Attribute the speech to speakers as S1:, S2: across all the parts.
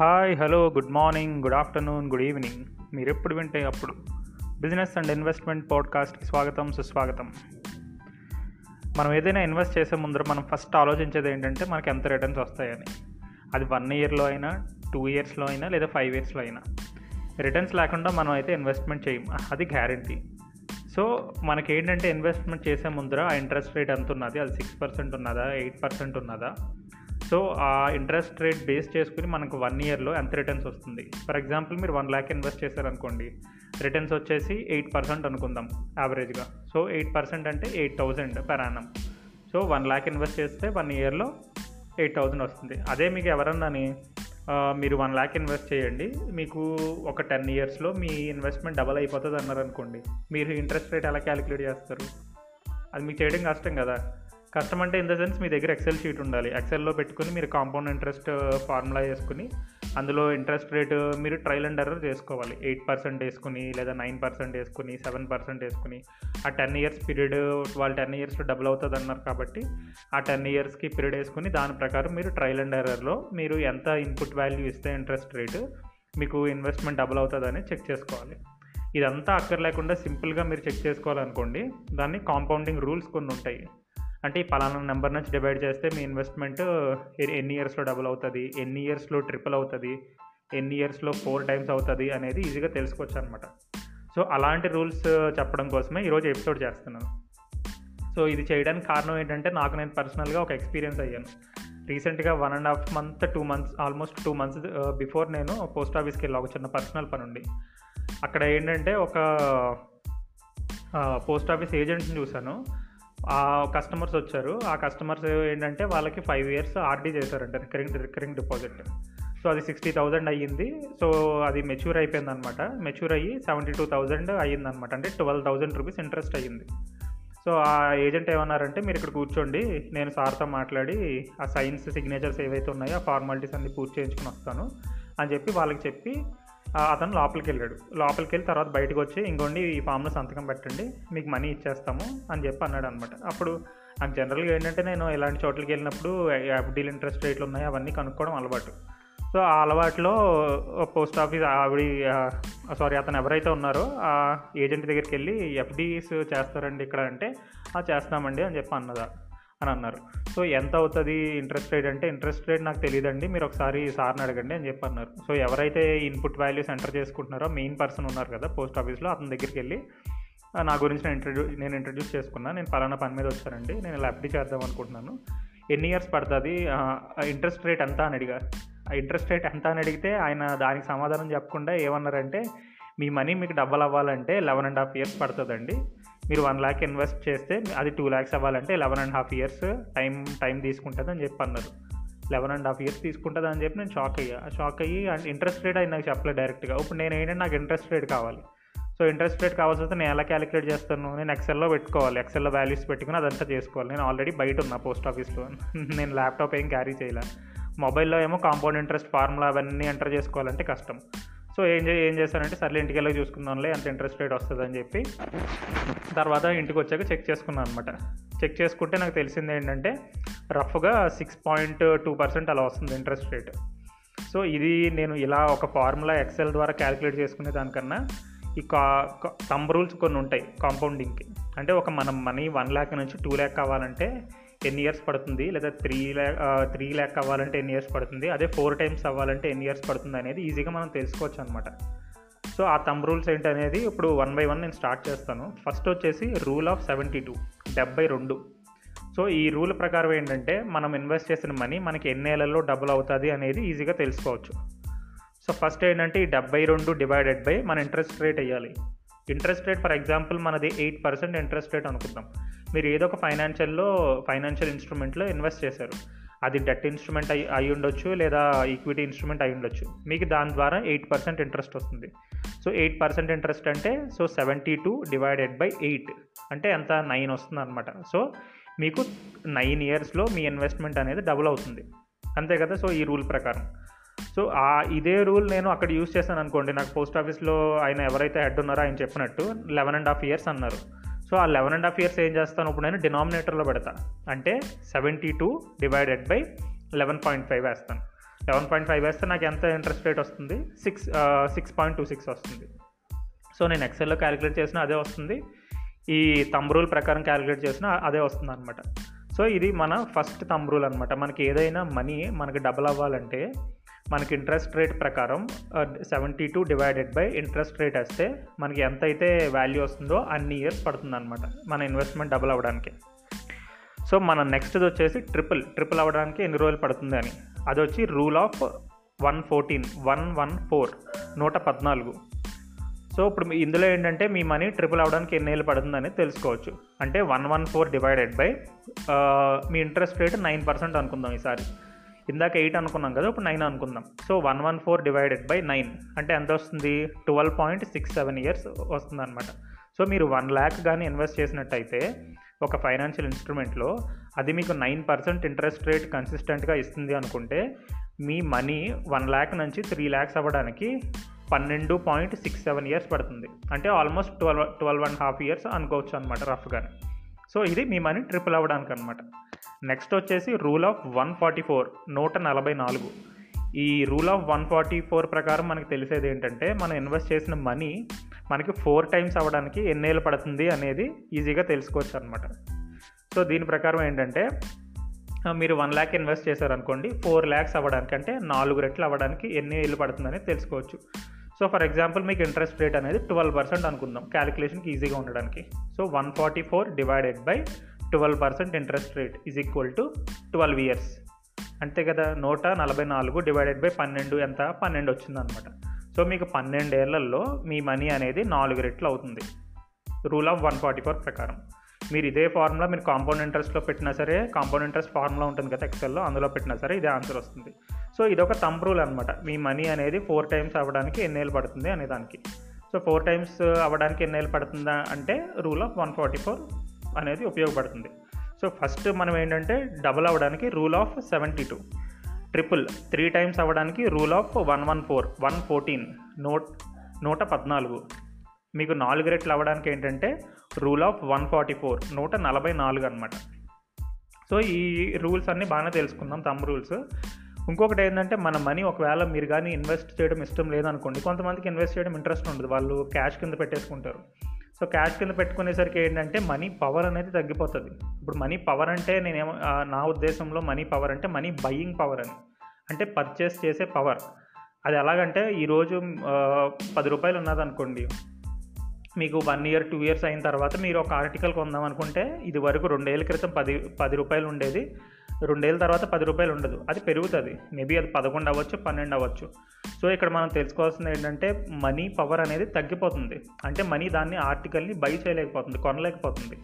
S1: Hi hello good morning good afternoon good evening. మీరు ఎప్పుడు వింటే అప్పుడు. బిజినెస్ అండ్ ఇన్వెస్ట్మెంట్ పాడ్కాస్ట్కి స్వాగతం సుస్వాగతం. మనం ఏదైనా ఇన్వెస్ట్ చేసే ముందర మనం ఫస్ట్ ఆలోచించేది ఏంటంటే మనకి ఎంత రిటర్న్స్ వస్తాయని. అది వన్ ఇయర్లో అయినా టూ ఇయర్స్లో అయినా లేదా ఫైవ్ ఇయర్స్లో అయినా. రిటర్న్స్ లేకుండా మనం అయితే ఇన్వెస్ట్మెంట్ చేయం అది గ్యారంటీ. సో మనకి ఏంటంటే ఇన్వెస్ట్మెంట్ చేసే ముందర ఆ ఇంట్రెస్ట్ రేట్ ఎంత ఉన్నది? అది సిక్స్ పర్సెంట్ ఉన్నదా? ఎయిట్ పర్సెంట్ ఉన్నదా? సో ఆ ఇంట్రెస్ట్ రేట్ బేస్ చేసుకుని మనకు వన్ ఇయర్లో ఎంత రిటర్న్స్ వస్తుంది? ఫర్ ఎగ్జాంపుల్ మీరు వన్ ల్యాక్ ఇన్వెస్ట్ చేశారనుకోండి రిటర్న్స్ వచ్చేసి ఎయిట్ పర్సెంట్ అనుకుందాం యావరేజ్గా. సో ఎయిట్ పర్సెంట్ అంటే eight thousand per annum. So one lakh invest చేస్తే వన్ ఇయర్లో ఎయిట్ థౌజండ్ వస్తుంది. అదే మీకు ఎవరన్నాని మీరు వన్ ల్యాక్ ఇన్వెస్ట్ చేయండి మీకు ఒక టెన్ ఇయర్స్లో మీ ఇన్వెస్ట్మెంట్ డబల్ అయిపోతుంది అన్నారు అనుకోండి మీరు ఇంట్రెస్ట్ రేట్ ఎలా క్యాలిక్యులేట్ చేస్తారు? అది మీకు చేయడం కష్టం కదా. కష్టం అంటే ఇన్ ద సెన్స్ మీ దగ్గర ఎక్సెల్ షీట్ ఉండాలి. ఎక్సెల్లో పెట్టుకుని మీరు కాంపౌండ్ ఇంట్రెస్ట్ ఫార్ములా వేసుకుని అందులో ఇంట్రెస్ట్ రేట్ uh, మీరు ట్రయల్ అండ్ ఎర్రర్ చేసుకోవాలి. ఎయిట్ పర్సెంట్ వేసుకుని లేదా నైన్ పర్సెంట్ వేసుకుని సెవెన్ పర్సెంట్ వేసుకుని. ఆ టెన్ ఇయర్స్ పీరియడ్ వాళ్ళు టెన్ ఇయర్స్లో డబుల్ అవుతుంది అన్నారు కాబట్టి ఆ టెన్ ఇయర్స్కి పీరియడ్ వేసుకుని దాని ప్రకారం మీరు ట్రయల్ అండ్ ఎర్రర్లో మీరు ఎంత ఇన్పుట్ వాల్యూ ఇస్తే ఇంట్రెస్ట్ రేటు మీకు ఇన్వెస్ట్మెంట్ డబుల్ అవుతుందని చెక్ చేసుకోవాలి. ఇదంతా అక్కర్ లేకుండా సింపుల్గా మీరు చెక్ చేసుకోవాలనుకోండి దాన్ని కాంపౌండింగ్ రూల్స్ కొన్ని ఉంటాయి. అంటే ఈ పలానా నెంబర్ నుంచి డివైడ్ చేస్తే మీ ఇన్వెస్ట్మెంట్ ఎన్ని ఇయర్స్లో డబుల్ అవుతుంది ఎన్ని ఇయర్స్లో ట్రిపుల్ అవుతుంది ఎన్ని ఇయర్స్లో ఫోర్ టైమ్స్ అవుతుంది అనేది ఈజీగా తెలుసుకోవచ్చు అనమాట సో అలాంటి రూల్స్ చెప్పడం కోసమే ఈరోజు ఎపిసోడ్ చేస్తున్నాను. సో ఇది చేయడానికి కారణం ఏంటంటే నాకు నేను పర్సనల్గా ఒక ఎక్స్పీరియన్స్ అయ్యాను. రీసెంట్గా one and half month two months almost two months before నేను పోస్ట్ ఆఫీస్కి వెళ్ళి ఒక చిన్న పర్సనల్ పని ఉండి. అక్కడ ఏంటంటే ఒక పోస్ట్ ఆఫీస్ ఏజెంట్ని చూశాను. కస్టమర్స్ వచ్చారు. ఆ కస్టమర్స్ ఏంటంటే వాళ్ళకి ఫైవ్ ఇయర్స్ ఆర్డీ చేశారంట రికరింగ్ రికరింగ్ డిపాజిట్ సో అది సిక్స్టీ థౌజండ్ అయ్యింది. సో అది మెచ్యూర్ అయిపోయింది అనమాట మెచ్యూర్ అయ్యి సెవెంటీ టూ థౌజండ్ అయ్యిందనమాట అంటే ట్వెల్వ్ థౌజండ్ రూపీస్ ఇంట్రెస్ట్ అయ్యింది. సో ఆ ఏజెంట్ ఏమన్నారంటే మీరు ఇక్కడ కూర్చోండి. నేను సార్తో మాట్లాడి ఆ సైన్స్ సిగ్నేచర్స్ ఏవైతే ఉన్నాయో ఆ ఫార్మాలిటీస్ అన్ని పూర్తి చేయించుకుని వస్తాను. అని చెప్పి వాళ్ళకి చెప్పి అతను లోపలికి వెళ్ళాడు లోపలికి వెళ్ళి తర్వాత బయటకు వచ్చి ఇంకోండి ఈ ఫామ్లో సంతకం పెట్టండి మీకు మనీ ఇచ్చేస్తాము అని చెప్పి అన్నాడు అనమాట అప్పుడు నాకు జనరల్గా ఏంటంటే నేను ఇలాంటి చోట్లకి వెళ్ళినప్పుడు ఎఫ్డీలు ఇంట్రెస్ట్ రేట్లు ఉన్నాయి అవన్నీ కనుక్కోవడం అలవాటు. సో ఆ అలవాట్లో పోస్ట్ ఆఫీస్ ఆవిడ సారీ అతను ఎవరైతే ఉన్నారో ఆ ఏజెంట్ దగ్గరికి వెళ్ళి ఎఫ్డీస్ చేస్తారండి ఇక్కడ అంటే "ఆ, చేస్తామండి అని చెప్పి అన్నదా. అని అన్నారు సో ఎంత అవుతుంది ఇంట్రెస్ట్ రేట్ అంటే ఇంట్రెస్ట్ రేట్ నాకు తెలియదండి మీరు ఒకసారి సార్ని అడగండి అని చెప్పి అన్నారు. సో ఎవరైతే ఇన్పుట్ వాల్యూస్ ఎంటర్ చేసుకుంటున్నారో మెయిన్ పర్సన్ ఉన్నారు కదా పోస్ట్ ఆఫీస్లో అతని దగ్గరికి వెళ్ళి నా గురించి నేను ఇంట్రడ్యూ నేను ఇంట్రడ్యూస్ చేసుకున్నా నేను పలానా పని మీద వచ్చానండి నేను ఇలా ఎఫ్డీ చేద్దాం అనుకుంటున్నాను. ఎన్ని ఇయర్స్ పడుతుంది? ఇంట్రెస్ట్ రేట్ ఎంత? అని అడిగా ఆ ఇంట్రెస్ట్ రేట్ ఎంత అని అడిగితే ఆయన దానికి సమాధానం చెప్పకుండా ఏమన్నారంటే మీ మనీ మీకు డబ్బులు అవ్వాలంటే లెవెన్ అండ్ హాఫ్ ఇయర్స్ పడుతుందండి. మీరు వన్ ల్యాక్ ఇన్వెస్ట్ చేస్తే అది టూ ల్యాక్స్ అవ్వాలంటే eleven and half years time time తీసుకుంటుంది అని చెప్పి అన్నారు. లెవెన్ అండ్ హాఫ్ ఇయర్స్ తీసుకుంటుంది అని చెప్పి నేను షాక్ అయ్యా. షాక్ అయ్యి అండ్ ఇంట్రెస్ట్ రేట్ ఆయన నాకు చెప్పలేదు డైరెక్ట్గా ఇప్పుడు నేను ఏంటంటే నాకు ఇంట్రెస్ట్ రేట్ కావాలి. సో ఇంట్రెస్ట్ రేట్ కావాల్సి వస్తే నేను ఎలా క్యాలిక్యులేట్ చేస్తాను? నేను ఎక్సెల్లో పెట్టుకోవాలి. ఎక్సెల్లో వాల్యూస్ పెట్టుకుని అదంతా చేసుకోవాలి. నేను ఆల్రెడీ బయట ఉన్నా పోస్ట్ ఆఫీస్లో నేను ల్యాప్టాప్ ఏం క్యారీ చేయలే. మొబైల్లో ఏమో కాంపౌండ్ ఇంట్రెస్ట్ ఫార్ములా అవన్నీ ఎంటర్ చేసుకోవాలంటే కష్టం. సో ఏం చే ఏం చేశానంటే సర్లే ఇంటికి వెళ్ళి చూసుకుందాంలే ఎంత ఇంట్రెస్ట్ రేట్ వస్తుంది అని చెప్పి తర్వాత ఇంటికి వచ్చాక చెక్ చేసుకున్నాను అనమాట చెక్ చేసుకుంటే నాకు తెలిసింది ఏంటంటే రఫ్గా సిక్స్ పాయింట్ టూ పర్సెంట్ అలా వస్తుంది ఇంట్రెస్ట్ రేట్ సో ఇది నేను ఇలా ఒక ఫార్ములా ఎక్సెల్ ద్వారా క్యాలిక్యులేట్ చేసుకునే దానికన్నా ఈ కా తంబ్ రూల్స్ కొన్ని ఉంటాయి కాంపౌండింగ్కి అంటే ఒక మనం మనీ వన్ ల్యాక్ నుంచి టూ ల్యాక్ కావాలంటే ఎన్ని ఇయర్స్ పడుతుంది లేదా త్రీ ల్యాక్ త్రీ ల్యాక్ అవ్వాలంటే ఎన్ని ఇయర్స్ పడుతుంది అదే ఫోర్ టైమ్స్ అవ్వాలంటే ఎన్ని ఇయర్స్ పడుతుంది అనేది ఈజీగా మనం తెలుసుకోవచ్చు అనమాట సో ఆ థంబ్ రూల్స్ ఏంటనేది ఇప్పుడు వన్ బై వన్ నేను స్టార్ట్ చేస్తాను. ఫస్ట్ వచ్చేసి రూల్ ఆఫ్ సెవెంటీ టూ డెబ్బై రెండు. సో ఈ రూల్ ప్రకారం ఏంటంటే మనం ఇన్వెస్ట్ చేసిన మనీ మనకి ఎన్నేళ్ళలో డబుల్ అవుతుంది అనేది ఈజీగా తెలుసుకోవచ్చు. సో ఫస్ట్ ఏంటంటే ఈ డెబ్బై రెండు డివైడెడ్ బై మన ఇంట్రెస్ట్ రేట్ వేయాలి. ఇంట్రెస్ట్ రేట్ ఫర్ ఎగ్జాంపుల్ మనది ఎయిట్ పర్సెంట్ ఇంట్రెస్ట్ రేట్ అనుకుందాం. మీరు ఏదో ఒక ఫైనాన్షియల్లో ఫైనాన్షియల్ ఇన్స్ట్రుమెంట్లో ఇన్వెస్ట్ చేశారు. అది డెట్ ఇన్స్ట్రుమెంట్ అయి అయి ఉండొచ్చు లేదా ఈక్విటీ ఇన్స్ట్రుమెంట్ అయి ఉండొచ్చు. మీకు దాని ద్వారా ఎయిట్ పర్సెంట్ ఇంట్రెస్ట్ వస్తుంది. సో ఎయిట్ పర్సెంట్ ఇంట్రెస్ట్ అంటే so seventy two divided by eight అంటే ఎంత? నైన్ వస్తుంది అనమాట సో మీకు నైన్ ఇయర్స్లో మీ ఇన్వెస్ట్మెంట్ అనేది డబుల్ అవుతుంది. అంతే కదా? సో ఈ రూల్ ప్రకారం. సో ఆ ఇదే రూల్ నేను అక్కడ యూస్ చేశాను అనుకోండి. నాకు పోస్ట్ ఆఫీస్లో ఆయన ఎవరైతే హెడ్ ఉన్నారో ఆయన చెప్పినట్టు లెవెన్ అండ్ హాఫ్ ఇయర్స్ అన్నారు. సో ఆ లెవెన్ అండ్ హాఫ్ ఇయర్స్ ఏం చేస్తాను? ఇప్పుడు నేను డినామినేటర్లో పెడతా. అంటే seventy two divided by eleven point five వేస్తాను. లెవెన్ పాయింట్ ఫైవ్ వేస్తే నాకు ఎంత ఇంట్రెస్ట్ రేట్ వస్తుంది? Six six point two six వస్తుంది. సో నేను ఎక్సెల్లో క్యాలిక్యులేట్ చేసిన అదే వస్తుంది. ఈ తంబ్ రూల్ ప్రకారం క్యాలిక్యులేట్ చేసిన అదే వస్తుంది అనమాట సో ఇది మన ఫస్ట్ తంబ్ రూల్ అనమాట మనకి ఏదైనా మనీ మనకి డబుల్ అవ్వాలంటే మనకి ఇంట్రెస్ట్ రేట్ ప్రకారం seventy two divided by interest rate వేస్తే మనకి ఎంత అయితే వాల్యూ వస్తుందో అన్ని ఇయర్స్ పడుతుంది అనమాట మన ఇన్వెస్ట్మెంట్ డబుల్ అవ్వడానికి. సో మన నెక్స్ట్ది వచ్చేసి ట్రిపుల్ ట్రిపుల్ అవ్వడానికి ఎన్ని రోజులు పడుతుంది అని? అది వచ్చి rule of one fourteen one one four నూట పద్నాలుగు. సో ఇప్పుడు ఇందులో ఏంటంటే మీ మనీ ట్రిపుల్ అవ్వడానికి ఎన్ని ఏళ్ళు పడుతుందని తెలుసుకోవచ్చు. అంటే one one four divided by me interest rate nine percent అనుకుందాం ఈసారి. ఇందాక ఎయిట్ అనుకున్నాం కదా ఇప్పుడు నైన్ అనుకుందాం. So one one four divided by nine. అంటే ఎంత వస్తుంది? Twelve point six seven years వస్తుంది అనమాట సో మీరు వన్ ల్యాక్ కానీ ఇన్వెస్ట్ చేసినట్టయితే ఒక ఫైనాన్షియల్ ఇన్స్ట్రుమెంట్లో అది మీకు నైన్ పర్సెంట్ ఇంట్రెస్ట్ రేట్ కన్సిస్టెంట్గా ఇస్తుంది అనుకుంటే మీ మనీ వన్ ల్యాక్ నుంచి త్రీ ల్యాక్స్ అవ్వడానికి పన్నెండు పాయింట్ సిక్స్ సెవెన్ ఇయర్స్ పడుతుంది. అంటే almost twelve twelve and half years అనుకోవచ్చు అనమాట రఫ్గానే. సో ఇది మీ మనీ ట్రిపుల్ అవ్వడానికి అనమాట నెక్స్ట్ వచ్చేసి rule of one forty four నూట నలభై నాలుగు. ఈ rule of one forty four ప్రకారం మనకు తెలిసేది ఏంటంటే మనం ఇన్వెస్ట్ చేసిన మనీ మనకి ఫోర్ టైమ్స్ అవ్వడానికి ఎన్నేళ్ళు పడుతుంది అనేది ఈజీగా తెలుసుకోవచ్చు అనమాట సో దీని ప్రకారం ఏంటంటే మీరు వన్ ల్యాక్ ఇన్వెస్ట్ చేశారనుకోండి ఫోర్ ల్యాక్స్ అవ్వడానికి అంటే నాలుగు రెట్లు అవ్వడానికి ఎన్ని ఏళ్ళు పడుతుందని తెలుసుకోవచ్చు. సో ఫర్ ఎగ్జాంపుల్ మీకు ఇంట్రెస్ట్ రేట్ అనేది ట్వెల్వ్ పర్సెంట్ అనుకుందాం. క్యాలిక్యులేషన్కి ఈజీగా ఉండడానికి. So one forty four divided by twelve percent interest rate is equal to twelve years అంతే కదా నూట నలభై నాలుగు డివైడెడ్ బై పన్నెండు ఎంత? పన్నెండు వచ్చిందనమాట. సో మీకు పన్నెండేళ్ళలో మీ మనీ అనేది నాలుగు రెట్లు అవుతుంది. Rule of one forty four ప్రకారం. మీరు ఇదే ఫార్ములా మీరు కాంపౌండ్ ఇంట్రెస్ట్లో పెట్టినా సరే కాంపౌండ్ ఇంట్రెస్ట్ ఫార్ములా ఉంటుంది కదా ఎక్సెల్లో అందులో పెట్టినా సరే ఇదే ఆన్సర్ వస్తుంది. సో ఇది ఒక రూల్ అనమాట మీ మనీ అనేది ఫోర్ టైమ్స్ అవ్వడానికి ఎన్నేళ్ళు పడుతుంది అనే దానికి సో ఫోర్ టైమ్స్ అవ్వడానికి ఎన్నేళ్ళు పడుతుందా అంటే rule of one forty four అనేది ఉపయోగపడుతుంది. సో ఫస్ట్ మనం ఏంటంటే డబుల్ అవ్వడానికి rule of seventy two triple three times అవ్వడానికి rule of one one four one fourteen నూట్ నూట పద్నాలుగు. మీకు నాలుగు రెట్లు అవ్వడానికి ఏంటంటే rule of one forty four నూట నలభై నాలుగు అనమాట సో ఈ రూల్స్ అన్నీ బాగానే తెలుసుకుందాం తమ్ రూల్స్ ఇంకొకటి ఏంటంటే మన మనీ ఒకవేళ మీరు కానీ ఇన్వెస్ట్ చేయడం ఇష్టం లేదనుకోండి కొంతమందికి ఇన్వెస్ట్ చేయడం ఇంట్రెస్ట్ ఉండదు. వాళ్ళు క్యాష్ కింద పెట్టేసుకుంటారు. సో క్యాష్ కింద పెట్టుకునేసరికి ఏంటంటే మనీ పవర్ అనేది తగ్గిపోతుంది. ఇప్పుడు మనీ పవర్ అంటే నేనేమో నా ఉద్దేశంలో మనీ పవర్ అంటే మనీ బయ్యింగ్ పవర్ అని. అంటే పర్చేస్ చేసే పవర్ అది ఎలాగంటే ఈరోజు పది రూపాయలు ఉన్నదనుకోండి మీకు వన్ ఇయర్ టూ ఇయర్స్ అయిన తర్వాత మీరు ఒక ఆర్టికల్ కొందాం అనుకుంటే ఇది వరకు రెండేళ్ళ క్రితం పది పది రూపాయలు ఉండేది. రెండేళ్ళ తర్వాత పది రూపాయలు ఉండదు. అది పెరుగుతుంది. మేబీ అది పదకొండు అవ్వచ్చు పన్నెండు అవ్వచ్చు. సో ఇక్కడ మనం తెలుసుకోవాల్సింది ఏంటంటే మనీ పవర్ అనేది తగ్గిపోతుంది. అంటే మనీ దాన్ని ఆర్టికల్ని బై చేయలేకపోతుంది కొనలేకపోతుంది.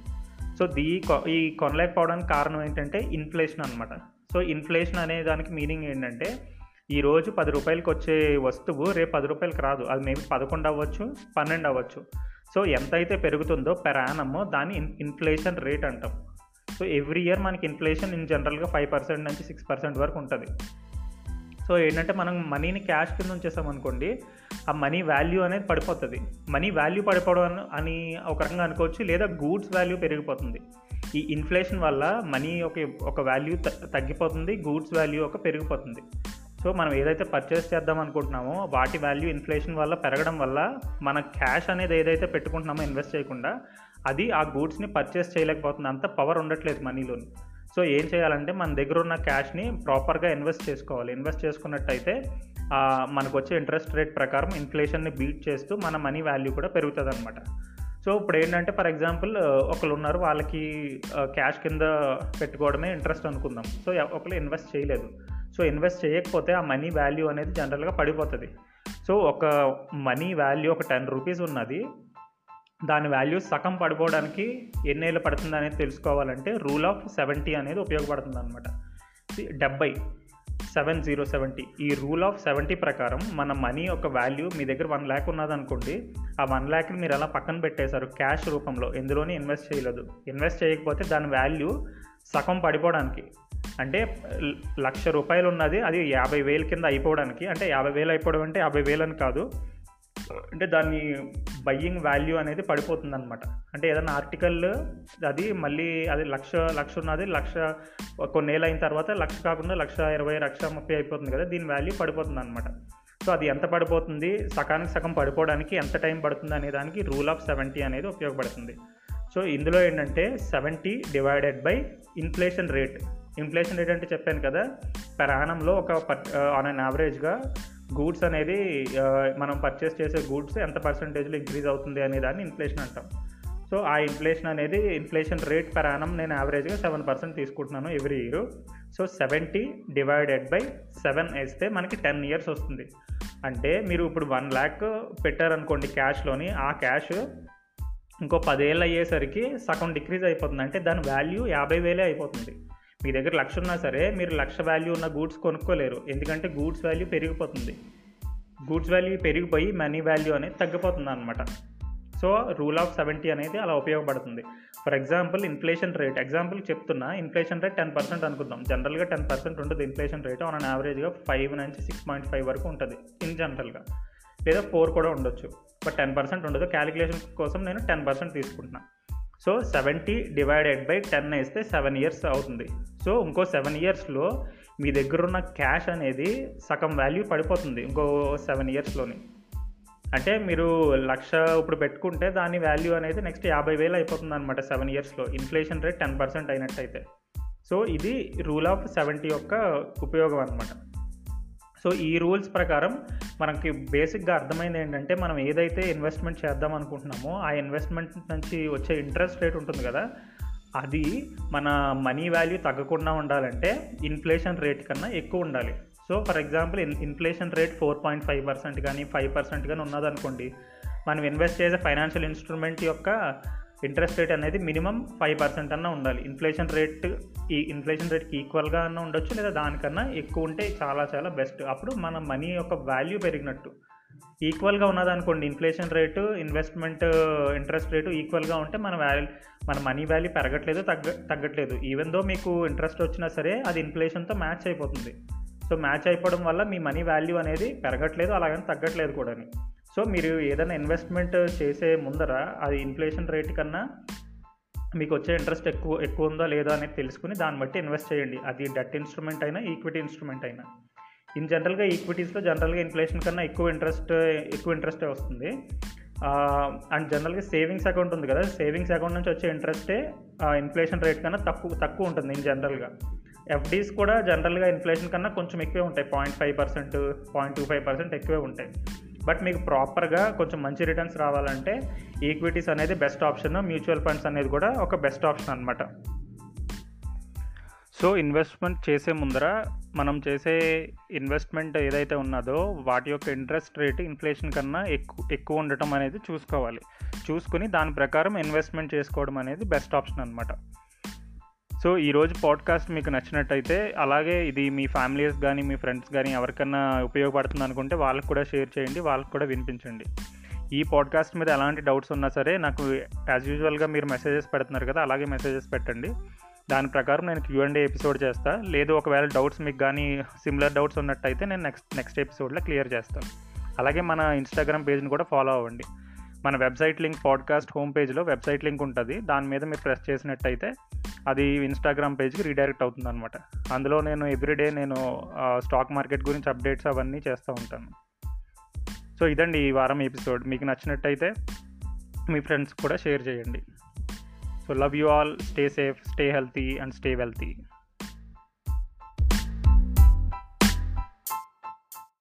S1: సో దీ కొ- ఈ కొనలేకపోవడానికి కారణం ఏంటంటే ఇన్ఫ్లేషన్ అనమాట సో ఇన్ఫ్లేషన్ అనే దానికి మీనింగ్ ఏంటంటే ఈ రోజు పది రూపాయలకి వచ్చే వస్తువు రేపు పది రూపాయలకి రాదు. అది మేబీ పదకొండు అవ్వచ్చు పన్నెండు అవ్వచ్చు. సో ఎంత అయితే పెరుగుతుందో పెర్ దాన్ని ఇన్ ఇన్ఫ్లేషన్ రేట్ అంటాం. సో ఎవ్రీ ఇయర్ మనకి ఇన్ఫ్లేషన్ ఇన్ జనరల్గా ఫైవ్ పర్సెంట్ నుంచి సిక్స్ పర్సెంట్ వరకు ఉంటుంది. సో ఏంటంటే మనం మనీని క్యాష్ కింద ఉంచేసాం అనుకోండి ఆ మనీ వాల్యూ అనేది పడిపోతుంది. మనీ వాల్యూ పడిపోవడం అని ఒక రకంగా అనుకోవచ్చు లేదా గూడ్స్ వాల్యూ పెరిగిపోతుంది. ఈ ఇన్ఫ్లేషన్ వల్ల మనీ ఒక ఒక వాల్యూ తగ్గిపోతుంది గూడ్స్ వాల్యూ ఒక పెరిగిపోతుంది. సో మనం ఏదైతే పర్చేస్ చేద్దాం అనుకుంటున్నామో వాటి వాల్యూ ఇన్ఫ్లేషన్ వల్ల పెరగడం వల్ల మన క్యాష్ అనేది ఏదైతే పెట్టుకుంటున్నామో ఇన్వెస్ట్ చేయకుండా అది ఆ గూడ్స్ని పర్చేస్ చేయలేకపోతుంది. అంత పవర్ ఉండట్లేదు మనీలోని సో ఏం చేయాలంటే మన దగ్గర ఉన్న క్యాష్ని ప్రాపర్గా ఇన్వెస్ట్ చేసుకోవాలి. ఇన్వెస్ట్ చేసుకున్నట్టయితే మనకు వచ్చే ఇంట్రెస్ట్ రేట్ ప్రకారం ఇన్ఫ్లేషన్ని బీట్ చేస్తూ మన మనీ వాల్యూ కూడా పెరుగుతుంది అనమాట సో ఇప్పుడు ఏంటంటే ఫర్ ఎగ్జాంపుల్ ఒకరు ఉన్నారు వాళ్ళకి క్యాష్ కింద పెట్టుకోవడమే ఇంట్రెస్ట్ అనుకుందాం. సో ఒకరు ఇన్వెస్ట్ చేయలేదు. సో ఇన్వెస్ట్ చేయకపోతే ఆ మనీ వాల్యూ అనేది జనరల్గా పడిపోతుంది. సో ఒక మనీ వాల్యూ ఒక టెన్ రూపీస్ ఉన్నది దాని వాల్యూ సగం పడిపోవడానికి ఎన్నేళ్ళు పడుతుంది అనేది తెలుసుకోవాలంటే రూల్ ఆఫ్ సెవెంటీ అనేది ఉపయోగపడుతుంది అనమాట డెబ్బై సెవెన్ జీరో సెవెంటీ. ఈ రూల్ ఆఫ్ సెవెంటీ ప్రకారం మన మనీ ఒక వాల్యూ మీ దగ్గర వన్ ల్యాక్ ఉన్నదనుకోండి ఆ వన్ ల్యాక్ని మీరు అలా పక్కన పెట్టేశారు క్యాష్ రూపంలో ఎందులోని ఇన్వెస్ట్ చేయలేదు. ఇన్వెస్ట్ చేయకపోతే దాని వాల్యూ సగం పడిపోవడానికి అంటే ల- లక్ష రూపాయలు ఉన్నది అది యాభై వేల కింద అయిపోవడానికి. అంటే యాభై వేలు అయిపోవడం అంటే యాభై వేలు అని కాదు. అంటే దాని బయ్యింగ్ వాల్యూ అనేది పడిపోతుంది అనమాట అంటే ఏదైనా ఆర్టికల్ అది మళ్ళీ అది లక్ష లక్ష ఉన్నది లక్ష కొన్నేళ్ళు అయిన తర్వాత లక్ష కాకుండా లక్ష ఇరవై లక్ష ముప్పై అయిపోతుంది కదా దీని వాల్యూ పడిపోతుంది అనమాట సో అది ఎంత పడిపోతుంది సకానికి సగం పడిపోవడానికి ఎంత టైం పడుతుంది అనే దానికి రూల్ ఆఫ్ సెవెంటీ అనేది ఉపయోగపడుతుంది. సో ఇందులో ఏంటంటే seventy divided by inflation rate. Inflation rate అంటే చెప్పాను కదా ప్రయాణంలో ఒక ఆన్ అన్ యావరేజ్గా గూడ్స్ అనేది uh, మనం పర్చేస్ చేసే గూడ్స్ ఎంత పర్సంటేజ్లో ఇంక్రీజ్ అవుతుంది అనే దాన్ని ఇన్ఫ్లేషన్ అంటాం. సో ఆ ఇన్ఫ్లేషన్ అనేది ఇన్ఫ్లేషన్ రేట్ పర్ యానం నేను యావరేజ్గా సెవెన్ పర్సెంట్ తీసుకుంటున్నాను every year so seventy divided by seven వేస్తే మనకి టెన్ ఇయర్స్ వస్తుంది. అంటే మీరు ఇప్పుడు వన్ ల్యాక్ పెట్టారనుకోండి క్యాష్లోని ఆ క్యాష్ ఇంకో పదేళ్ళు అయ్యేసరికి సగం డిక్రీజ్ అయిపోతుంది. అంటే దాని వాల్యూ యాభై వేలే అయిపోతుంది. మీ దగ్గర లక్ష ఉన్నా సరే మీరు లక్ష వాల్యూ ఉన్న గూడ్స్ కొనుక్కోలేరు. ఎందుకంటే గూడ్స్ వాల్యూ పెరిగిపోతుంది. గూడ్స్ వాల్యూ పెరిగిపోయి మనీ వాల్యూ అనేది తగ్గిపోతుంది అనమాట సో రూల్ ఆఫ్ సెవెంటీ అనేది అలా ఉపయోగపడుతుంది. For example inflation rate example చెప్తున్నా. ఇన్ఫ్లేషన్ రేట్ టెన్ పర్సెంట్ అనుకుందాం. జనరల్గా టెన్ పర్సెంట్ ఉంటుంది ఇన్ఫ్లేషన్ రేట్ ఆన్ అన్ యావరేజ్గా ఫైవ్ నుంచి సిక్స్ పాయింట్ ఫైవ్ వరకు ఉంటుంది. ఇన్ జనరల్గా లేదా ఫోర్ కూడా ఉండొచ్చు. బట్ టెన్ పర్సెంట్ ఉండదు. క్యాలిక్యులేషన్ కోసం నేను టెన్ పర్సెంట్ తీసుకుంటున్నాను so seventy divided by ten వేస్తే సెవెన్ ఇయర్స్ అవుతుంది. సో ఇంకో సెవెన్ ఇయర్స్లో మీ దగ్గర ఉన్న క్యాష్ అనేది సగం వాల్యూ పడిపోతుంది ఇంకో సెవెన్ ఇయర్స్లోని. అంటే మీరు లక్ష ఇప్పుడు పెట్టుకుంటే దాని వాల్యూ అనేది నెక్స్ట్ యాభై వేలు అయిపోతుంది అనమాట సెవెన్ ఇయర్స్లో. ఇన్ఫ్లేషన్ రేట్ టెన్ పర్సెంట్ అయినట్టయితే. సో ఇది రూల్ ఆఫ్ సెవెంటీ యొక్క ఉపయోగం అనమాట సో ఈ రూల్స్ ప్రకారం మనకి బేసిక్గా అర్థమైంది ఏంటంటే మనం ఏదైతే ఇన్వెస్ట్మెంట్ చేద్దాం అనుకుంటున్నామో ఆ ఇన్వెస్ట్మెంట్ నుంచి వచ్చే ఇంట్రెస్ట్ రేట్ ఉంటుంది కదా. అది మన మనీ వాల్యూ తగ్గకుండా ఉండాలంటే ఇన్ఫ్లేషన్ రేట్ కన్నా ఎక్కువ ఉండాలి. So for example in inflation rate four point five percent కానీ ఫైవ్ పర్సెంట్ కానీ ఉన్నదనుకోండి మనం ఇన్వెస్ట్ చేసే ఫైనాన్షియల్ ఇన్స్ట్రుమెంట్ యొక్క ఇంట్రెస్ట్ రేట్ అనేది మినిమం ఫైవ్ పర్సెంట్ అన్న ఉండాలి. ఇన్ఫ్లేషన్ రేట్ ఈ ఇన్ఫ్లేషన్ రేట్కి ఈక్వల్గా అన్న ఉండొచ్చు లేదా దానికన్నా ఎక్కువ ఉంటే చాలా చాలా బెస్ట్. అప్పుడు మన మనీ యొక్క వాల్యూ పెరిగినట్టు. ఈక్వల్గా ఉన్నదనుకోండి inflation rate investment interest rate ఈక్వల్గా ఉంటే మన వాల్యూ మన మనీ వాల్యూ పెరగట్లేదు తగ్గ తగ్గట్లేదు. ఈవెన్ దో మీకు ఇంట్రెస్ట్ వచ్చినా సరే అది ఇన్ఫ్లేషన్తో మ్యాచ్ అయిపోతుంది. సో మ్యాచ్ అయిపోవడం వల్ల మీ మనీ వాల్యూ అనేది పెరగట్లేదు అలాగని తగ్గట్లేదు కూడా సో మీరు ఏదైనా ఇన్వెస్ట్మెంట్ చేసే ముందర అది ఇన్ఫ్లేషన్ రేట్ కన్నా మీకు వచ్చే ఇంట్రెస్ట్ ఎక్కువ ఎక్కువ ఉందా లేదా అనేది తెలుసుకుని దాన్ని బట్టి ఇన్వెస్ట్ చేయండి. అది డెట్ ఇన్స్ట్రుమెంట్ అయినా ఈక్విటీ ఇన్స్ట్రుమెంట్ అయినా. ఇన్ జనరల్గా ఈక్విటీస్లో జనరల్గా ఇన్ఫ్లేషన్ కన్నా ఎక్కువ ఇంట్రెస్ట్ ఎక్కువ ఇంట్రెస్టే వస్తుంది. అండ్ జనరల్గా సేవింగ్స్ అకౌంట్ ఉంది కదా సేవింగ్స్ అకౌంట్ నుంచి వచ్చే ఇంట్రెస్టే ఇన్ఫ్లేషన్ రేట్ కన్నా తక్కువ తక్కువ ఉంటుంది ఇన్ జనరల్గా ఎఫ్డీస్ కూడా జనరల్గా ఇన్ఫ్లేషన్ కన్నా కొంచెం ఎక్కువే ఉంటాయి. Point five percent point two five percent ఎక్కువే ఉంటాయి. బట్ మీకు ప్రాపర్గా కొంచెం మంచి రిటర్న్స్ రావాలంటే ఈక్విటీస్ అనేది బెస్ట్ ఆప్షన్ మ్యూచువల్ ఫండ్స్ అనేది కూడా ఒక బెస్ట్ ఆప్షన్ అనమాట సో ఇన్వెస్ట్మెంట్ చేసే ముందర మనం చేసే ఇన్వెస్ట్మెంట్ ఏదైతే ఉన్నదో వాటి యొక్క ఇంట్రెస్ట్ రేట్ ఇన్ఫ్లేషన్ కన్నా ఎక్కువ ఎక్కువ ఉండటం అనేది చూసుకోవాలి. చూసుకుని దాని ప్రకారం ఇన్వెస్ట్మెంట్ చేసుకోవడం అనేది బెస్ట్ ఆప్షన్ అనమాట సో ఈరోజు పాడ్కాస్ట్ మీకు నచ్చినట్టయితే అలాగే ఇది మీ ఫ్యామిలీస్ కానీ మీ ఫ్రెండ్స్ కానీ ఎవరికైనా ఉపయోగపడుతుంది అనుకుంటే వాళ్ళకి కూడా షేర్ చేయండి వాళ్ళకి కూడా వినిపించండి. ఈ పాడ్కాస్ట్ మీద ఎలాంటి డౌట్స్ ఉన్నా సరే నాకు యాజ్ యూజువల్గా మీరు మెసేజెస్ పెడుతున్నారు కదా అలాగే మెసేజెస్ పెట్టండి. దాని ప్రకారం నేను క్యూ అండ్ ఎపిసోడ్ చేస్తాను లేదు ఒకవేళ డౌట్స్ మీకు కానీ సిమిలర్ డౌట్స్ ఉన్నట్టయితే నేను నెక్స్ట్ నెక్స్ట్ ఎపిసోడ్లో క్లియర్ చేస్తాను అలాగే మన ఇన్స్టాగ్రామ్ పేజ్ని కూడా ఫాలో అవ్వండి. మన వెబ్సైట్ లింక్ పాడ్కాస్ట్ హోమ్ పేజ్లో వెబ్సైట్ లింక్ ఉంటుంది. దాని మీద మీరు ప్రెస్ చేసినట్టయితే అది ఇన్స్టాగ్రామ్ పేజ్కి రీడైరెక్ట్ అవుతుంది అనమాట అందులో నేను ఎవ్రీడే నేను స్టాక్ మార్కెట్ గురించి అప్డేట్స్ అవన్నీ చేస్తూ ఉంటాను. సో ఇదండి ఈ వారం ఎపిసోడ్ మీకు నచ్చినట్టయితే మీ ఫ్రెండ్స్ కూడా షేర్ చేయండి. So love you all stay safe stay healthy and stay wealthy